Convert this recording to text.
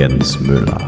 Jens Müller